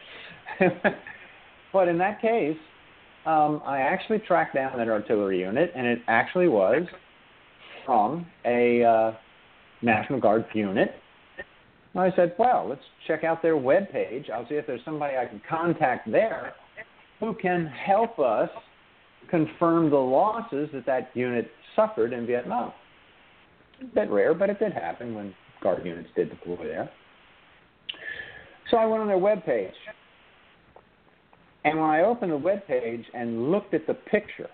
but in that case, um, I actually tracked down that artillery unit, and it actually was from a uh, National Guard unit And I said, well, let's check out their web page. I'll see if there's somebody I can contact there who can help us confirm the losses that that unit suffered in Vietnam. A bit rare, but it did happen when guard units did deploy there. So I went on their web page. And when I opened the web page and looked at the picture,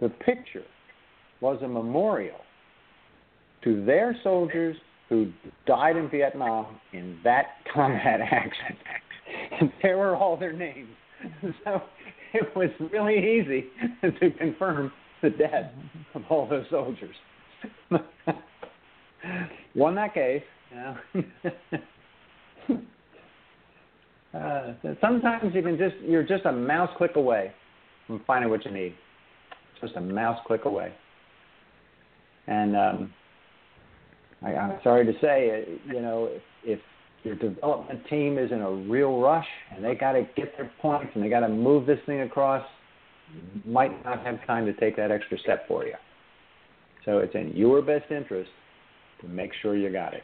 the picture was a memorial to their soldiers who died in Vietnam in that combat action. And there were all their names. So it was really easy to confirm the death of all those soldiers. Won that case. You know. Uh, sometimes you can just you're just a mouse click away from finding what you need. Just a mouse click away. And um, I, I'm sorry to say, uh, you know, if, if your development team is in a real rush and they got to get their points and they got to move this thing across, might not have time to take that extra step for you. So it's in your best interest to make sure you got it.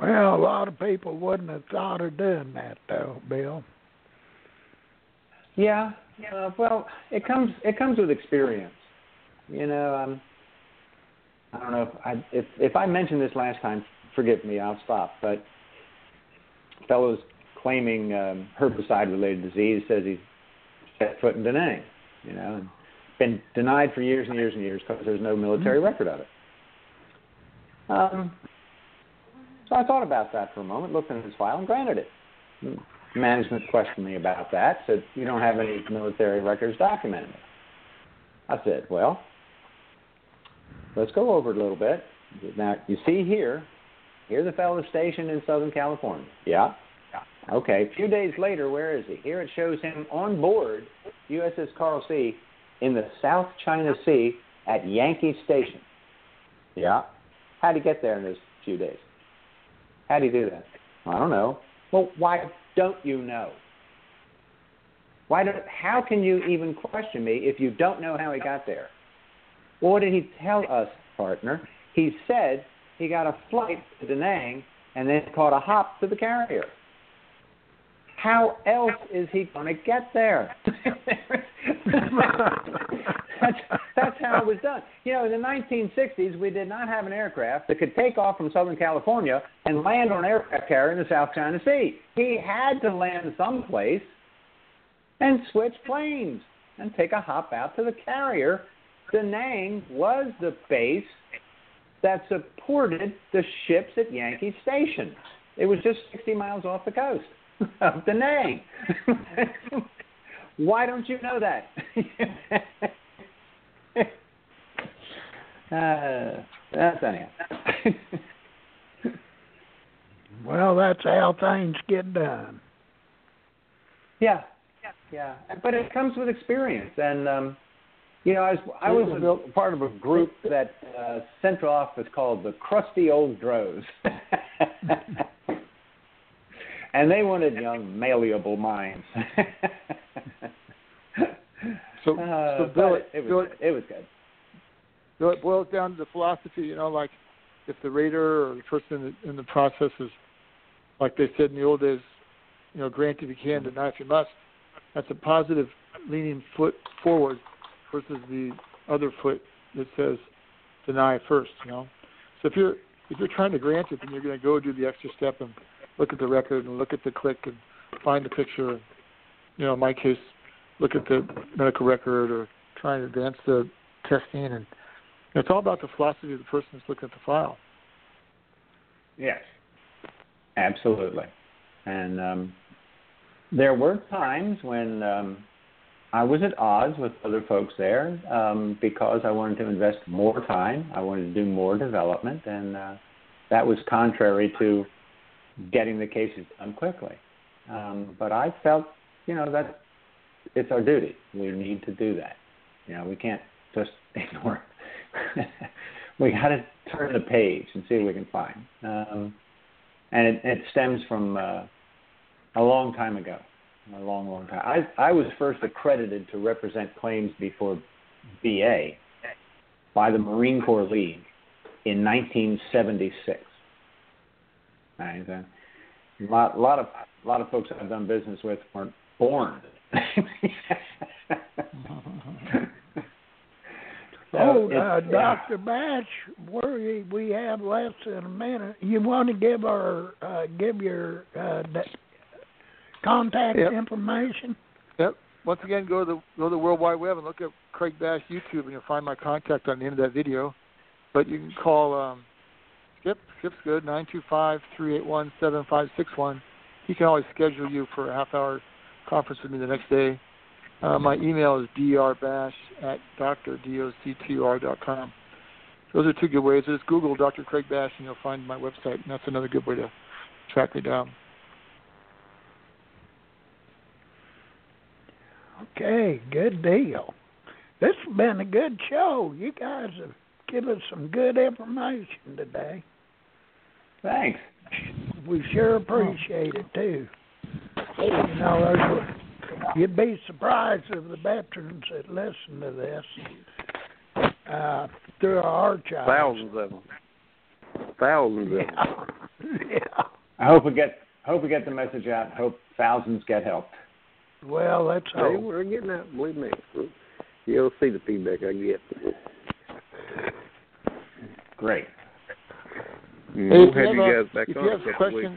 Well, a lot of people wouldn't have thought of doing that, though, Bill. Yeah. Uh, well, it comes it comes with experience. You know, um, I don't know if I if if I mentioned this last time, forgive me, I'll stop. But fellows claiming um, herbicide-related disease says he's set foot in Da Nang, you know, and been denied for years and years and years because there's no military record of it. Um, so I thought about that for a moment, looked in his file, and granted it. Management questioned me about that, said, You don't have any military records documenting it. I said, Well, let's go over it a little bit. Now, you see here, here's a fellow stationed in Southern California. Yeah. Okay. A few days later, where is he? Here it shows him on board USS Coral Sea in the South China Sea at Yankee Station. Yeah. How'd he get there in those few days? How'd you do that? I don't know. Well, why don't you know? Why don't, how can you even question me if you don't know how he got there? Well, what did he tell us, partner? He said he got a flight to Da Nang and then caught a hop to the carrier. How else is he going to get there? that's, that's how it was done. You know, in the 1960s, we did not have an aircraft that could take off from Southern California and land on an aircraft carrier in the South China Sea. He had to land someplace and switch planes and take a hop out to the carrier. Da Nang was the base that supported the ships at Yankee Station. It was just 60 miles off the coast of Da Nang. Why don't you know that? uh, that's anyhow. well, that's how things get done. Yeah, yeah, but it comes with experience, and um, you know, I was I was a, part of a group that uh, central office called the Crusty Old DROs. and they wanted young, malleable minds. So, uh, so Bill, it, it, was Bill, good. it was good. Bill, it boils down to the philosophy, you know, like if the rater or the person in the, in the process is, like they said in the old days, you know, grant if you can, deny if you must. That's a positive leaning foot forward versus the other foot that says deny first, you know. So if you're if you're trying to grant it, then you're going to go do the extra step and look at the record and look at the click and find the picture. And, you know, in my case, look at the medical record or try and advance the testing. And it's all about the philosophy of the person that's looking at the file. Yes, absolutely. And um, there were times when um, I was at odds with other folks there um, because I wanted to invest more time. I wanted to do more development, and uh, that was contrary to getting the cases done quickly. Um, but I felt, you know, that it's our duty. We need to do that. You know, we can't just ignore it. we got to turn the page and see what we can find. Um, and it, it stems from uh, a long time ago, a long, long time. I, I was first accredited to represent claims before VA by the Marine Corps League in 1976. Right? A lot, lot of, a lot of folks I've done business with weren't born. oh, uh, Doctor Bash, we we have less than a minute. You want to give our uh, give your uh, contact yep. information? Yep. Once again, go to the go to the World Wide Web and look at Craig Bash YouTube, and you'll find my contact on the end of that video. But you can call um, Skip. Skip's good. Nine two five three eight one seven five six one. He can always schedule you for a half hour conference with me the next day. Uh, my email is drbash at com. Those are two good ways. Just Google Dr. Craig Bash and you'll find my website, and that's another good way to track me down. Okay, good deal. This has been a good show. You guys have given some good information today. Thanks. we sure appreciate it too. You know, there's you'd be surprised of the veterans that listen to this uh, through our archives. Thousands of them. Thousands of them. yeah. I hope we get hope we get the message out. Hope thousands get helped. Well, let's Hey, hope. we're getting out. Believe me. You'll see the feedback I get. Great. Mm, Hey, we'll if you have you guys back if on you have a couple weeks.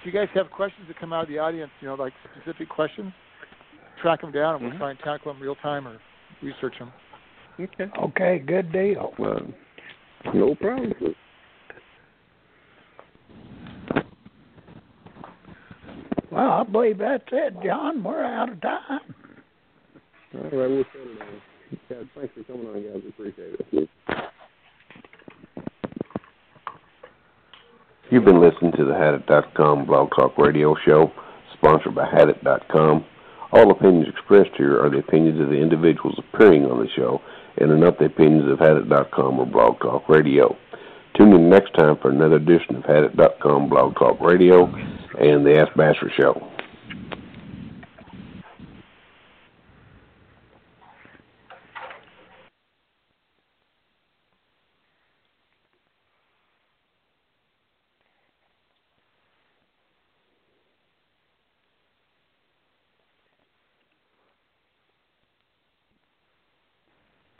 Questions, if you guys have questions that come out of the audience, you know, like specific questions, track them down and we'll Mhm. try and tackle them real time or research them. Okay. Okay, good deal. Well, no problem. Well, I believe that's it, John. We're out of time. All right, we'll shut it down. Guys, thanks for coming on, guys. We Appreciate it. You've been listening to the Hadit.com Blog Talk Radio Show, sponsored by Hadit.com. All opinions expressed here are the opinions of the individuals appearing on the show and are not the opinions of Hadit.com or Blog Talk Radio. Tune in next time for another edition of Hadit.com Blog Talk Radio and the Ask Basher Show.